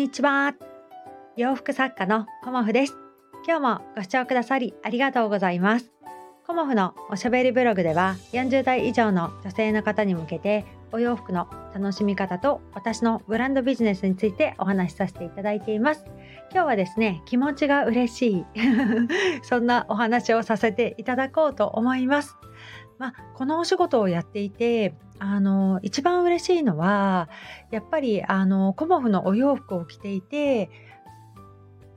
にちは。洋服作家のコモフです。今日もご視聴くださりありがとうございます。コモフのおしゃべりブログでは40代以上の女性の方に向けてお洋服の楽しみ方と私のブランドビジネスについてお話しさせていただいています。今日はですね、気持ちが嬉しい そんなお話をさせていただこうと思います。まあ、このお仕事をやっていてあの一番嬉しいのはやっぱりあのコモフのお洋服を着ていて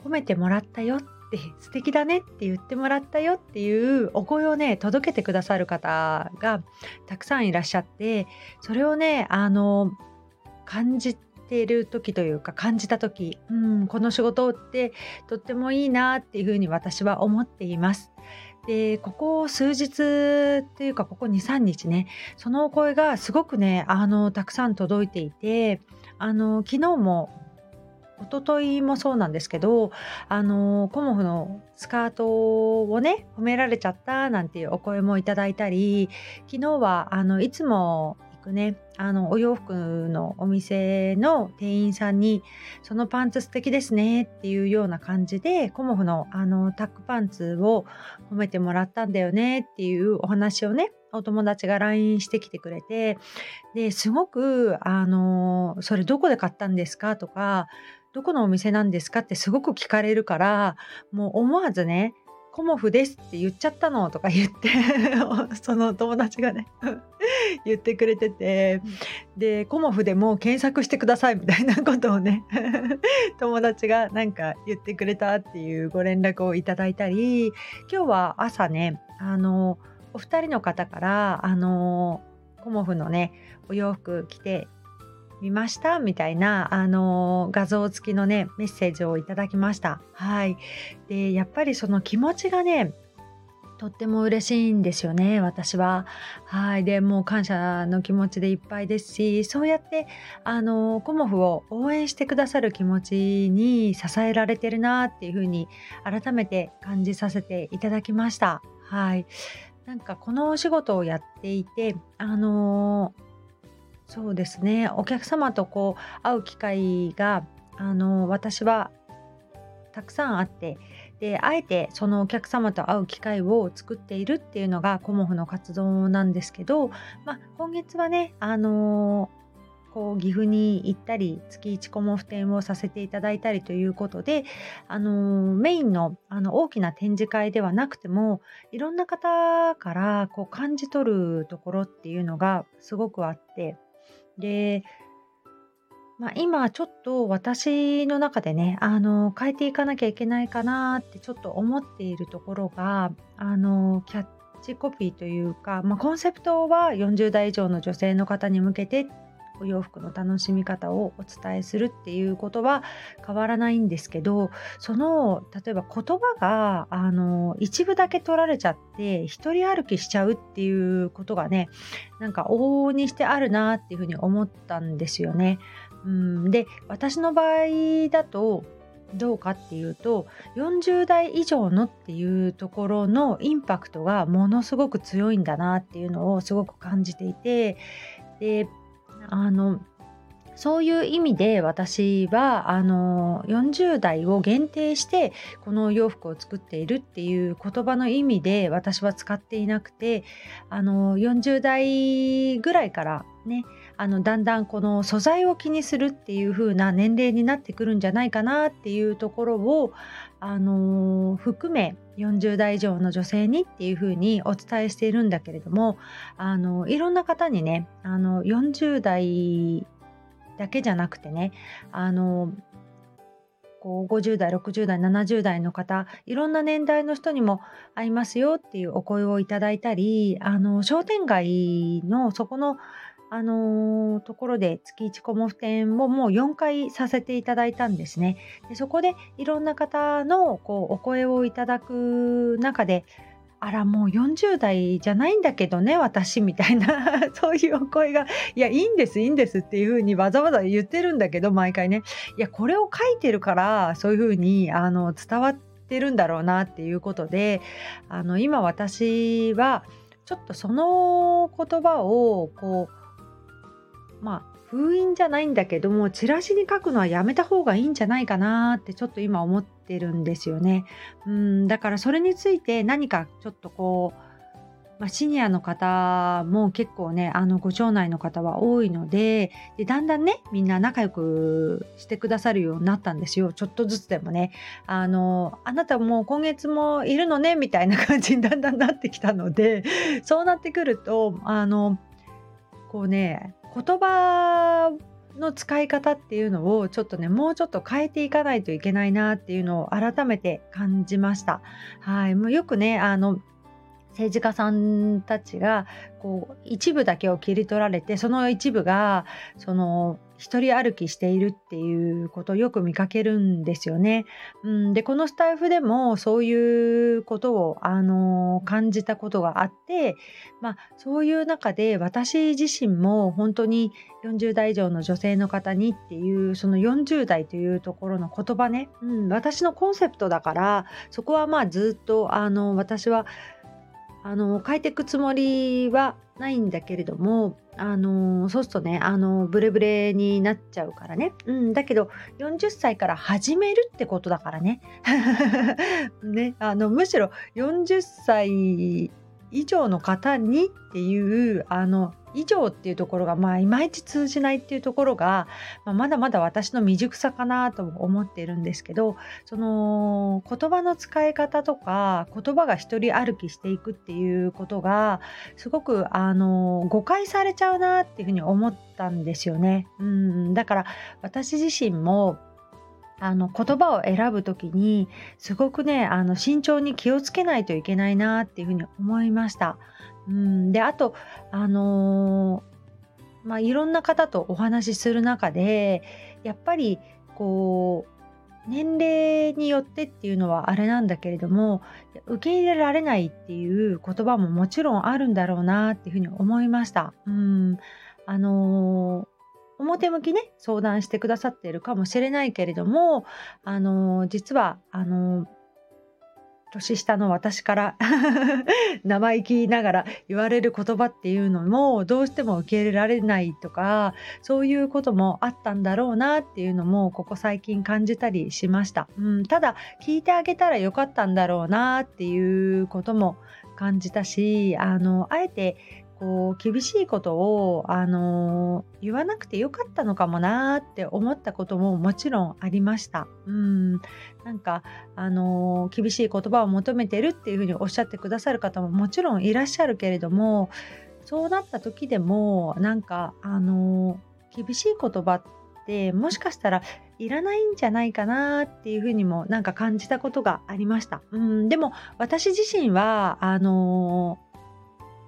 褒めてもらったよって素敵だねって言ってもらったよっていうお声をね届けてくださる方がたくさんいらっしゃってそれをねあの感じてる時というか感じた時、うん、この仕事ってとってもいいなっていうふうに私は思っています。でここ数日っていうかここ23日ねそのお声がすごくねあのたくさん届いていてあの昨日も一昨日もそうなんですけどあのコモフのスカートをね褒められちゃったなんていうお声もいただいたり昨日はあのいつもくねあのお洋服のお店の店員さんに「そのパンツ素敵ですね」っていうような感じでコモフのあのタックパンツを褒めてもらったんだよねっていうお話をねお友達が LINE してきてくれてですごくあの「それどこで買ったんですか?」とか「どこのお店なんですか?」ってすごく聞かれるからもう思わずねコモフですって言っちゃったのとか言って その友達がね 言ってくれててでコモフでも検索してくださいみたいなことをね 友達がなんか言ってくれたっていうご連絡をいただいたり今日は朝ねあのお二人の方からあのコモフのねお洋服着て見ましたみたいな、あの画像付きのね、メッセージをいただきました。はい。で、やっぱりその気持ちがね、とっても嬉しいんですよね、私は。はい。で、もう感謝の気持ちでいっぱいですし、そうやって、あの、コモフを応援してくださる気持ちに支えられてるなっていうふうに改めて感じさせていただきました。はい。なんかこのお仕事をやっていて、あのそうですねお客様とこう会う機会があの私はたくさんあってであえてそのお客様と会う機会を作っているっていうのがコモフの活動なんですけど、まあ、今月はねあのこう岐阜に行ったり月1コモフ展をさせていただいたりということで、あのメインのあの大きな展示会ではなくてもいろんな方からこう感じ取るところっていうのがすごくあってで、まあ、今ちょっと私の中でね、あの、変えていかなきゃいけないかなってちょっと思っているところが、あの、キャッチコピーというか、まあ、コンセプトは40代以上の女性の方に向けてお洋服の楽しみ方をお伝えするっていうことは変わらないんですけどその例えば言葉があの一部だけ取られちゃって一人歩きしちゃうっていうことがねなんか往々にしてあるなっていうふうに思ったんですよね。うん、で私の場合だとどうかっていうと40代以上のっていうところのインパクトがものすごく強いんだなっていうのをすごく感じていてであのそういう意味で私はあの40代を限定してこの洋服を作っているっていう言葉の意味で私は使っていなくてあの40代ぐらいからねあのだんだんこの素材を気にするっていう風な年齢になってくるんじゃないかなっていうところをあの含め40代以上の女性にっていうふうにお伝えしているんだけれどもあのいろんな方にねあの40代だけじゃなくてねあのこう50代60代70代の方いろんな年代の人にも会いますよっていうお声をいただいたりあの商店街のそこのあの、ところで月1コモフ展をもう4回させていただいたんですね。でそこでいろんな方のこうお声をいただく中であらもう40代じゃないんだけどね私みたいな そういうお声がいやいいんですいいんですっていうふうにわざわざ言ってるんだけど毎回ね。いやこれを書いてるからそういうふうにあの伝わってるんだろうなっていうことであの今私はちょっとその言葉をこうまあ、封印じゃないんだけどもチラシに書くのはやめた方がいいんじゃないかなってちょっと今思ってるんですよね。うんだからそれについて何かちょっとこうまあ、シニアの方も結構ねあのご町内の方は多いのででだんだんねみんな仲良くしてくださるようになったんですよ。ちょっとずつでもね。あのあなたもう今月もいるのね？みたいな感じにだんだんなってきたのでそうなってくるとあのこうね言葉の使い方っていうのをちょっとねもうちょっと変えていかないといけないなっていうのを改めて感じました。はい、もうよくねあの政治家さんたちがこう一部だけを切り取られてその一部がその一人歩きしているっていうことをよく見かけるんですよね。うん、でこのスタイフでもそういうことを、あの感じたことがあって、まあ、そういう中で私自身も本当に40代以上の女性の方にっていうその40代というところの言葉ね、うん、私のコンセプトだからそこはまあずっとあの私はあの変えていくつもりはないんだけれどもあのそうするとねあのブレブレになっちゃうからね、うん、だけど40歳から始めるってことだからね。ねあのむしろ40歳以上の方にっていうあの以上っていうところが、まあ、いまいち通じないっていうところが、まあ、まだまだ私の未熟さかなと思っているんですけどその言葉の使い方とか言葉が一人歩きしていくっていうことがすごくあの誤解されちゃうなっていうふうに思ったんですよね。うんだから私自身もあの言葉を選ぶ時にすごくねあの慎重に気をつけないといけないなっていうふうに思いました。うんであとあのー、まあいろんな方とお話しする中でやっぱりこう年齢によってっていうのはあれなんだけれども受け入れられないっていう言葉ももちろんあるんだろうなっていうふうに思いました。うんあのー表向きね相談してくださっているかもしれないけれどもあの実はあの年下の私から 生意気ながら言われる言葉っていうのもどうしても受け入れられないとかそういうこともあったんだろうなっていうのもここ最近感じたりしました、うん、ただ聞いてあげたらよかったんだろうなっていうことも感じたしあのあえてこう厳しいことを、あの、言わなくてよかったのかもなって思ったことももちろんありました。うんなんか、あの、厳しい言葉を求めてるっていうふうにおっしゃってくださる方ももちろんいらっしゃるけれどもそうなった時でもなんか、あの、厳しい言葉ってもしかしたらいらないんじゃないかなっていうふうにもなんか感じたことがありました。うんでも私自身はあの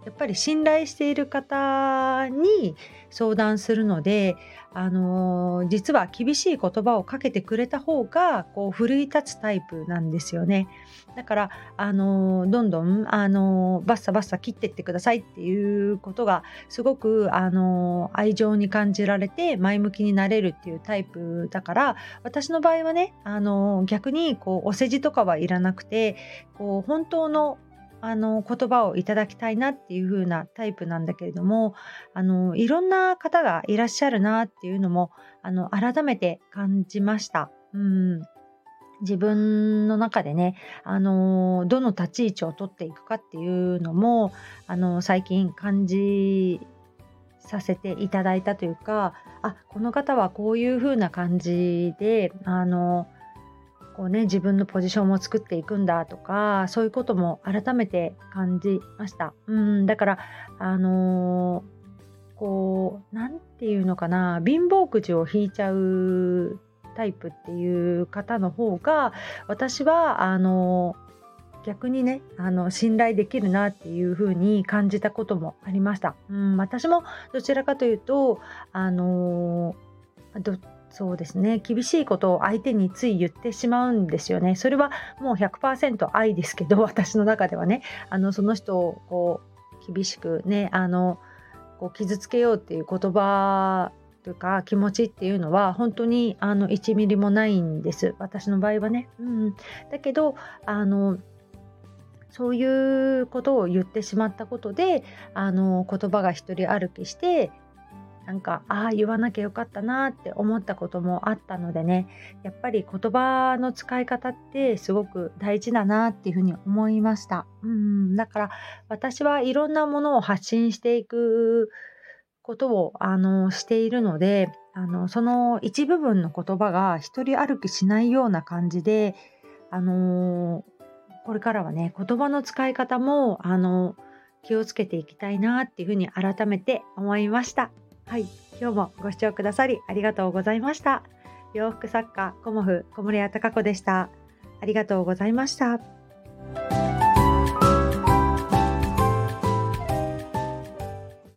やっぱり信頼している方に相談するので、あのー、実は厳しい言葉をかけてくれた方がこう奮い立つタイプなんですよね。だから、あのー、どんどん、あのー、バッサバッサ切ってってくださいっていうことがすごく、あの愛情に感じられて前向きになれるっていうタイプだから私の場合はね、あの逆にこうお世辞とかはいらなくてこう本当のあの言葉をいただきたいなっていう風なタイプなんだけれどもあのいろんな方がいらっしゃるなっていうのもあの改めて感じました。うん自分の中でね、あのどの立ち位置を取っていくかっていうのも、あの最近感じさせていただいたというかあこの方はこういう風な感じであのこうね自分のポジションも作っていくんだとかそういうことも改めて感じましたうんだからあのー、こう何て言うのかな貧乏くじを引いちゃうタイプっていう方の方が私はあの逆にねあの信頼できるなっていう風に感じたこともありました。うん、私もどちらかというとあのどそうですね。厳しいことを相手につい言ってしまうんですよね。それはもう100%愛ですけど私の中ではね。あのその人をこう厳しくねあのこう傷つけようっていう言葉というか気持ちっていうのは本当にあの1ミリもないんです。私の場合はね。うん、だけどあのそういうことを言ってしまったことであの言葉が一人歩きしてなんかああ言わなきゃよかったなって思ったこともあったのでねやっぱり言葉の使い方ってすごく大事だなっていうふうに思いましたうんだから私はいろんなものを発信していくことをあのしているのであのその一部分の言葉が一人歩きしないような感じであのこれからはね言葉の使い方もあの気をつけていきたいなっていうふうに改めて思いました。はい、今日もご視聴くださりありがとうございました。洋服作家コモフ小森屋隆子でした。ありがとうございました。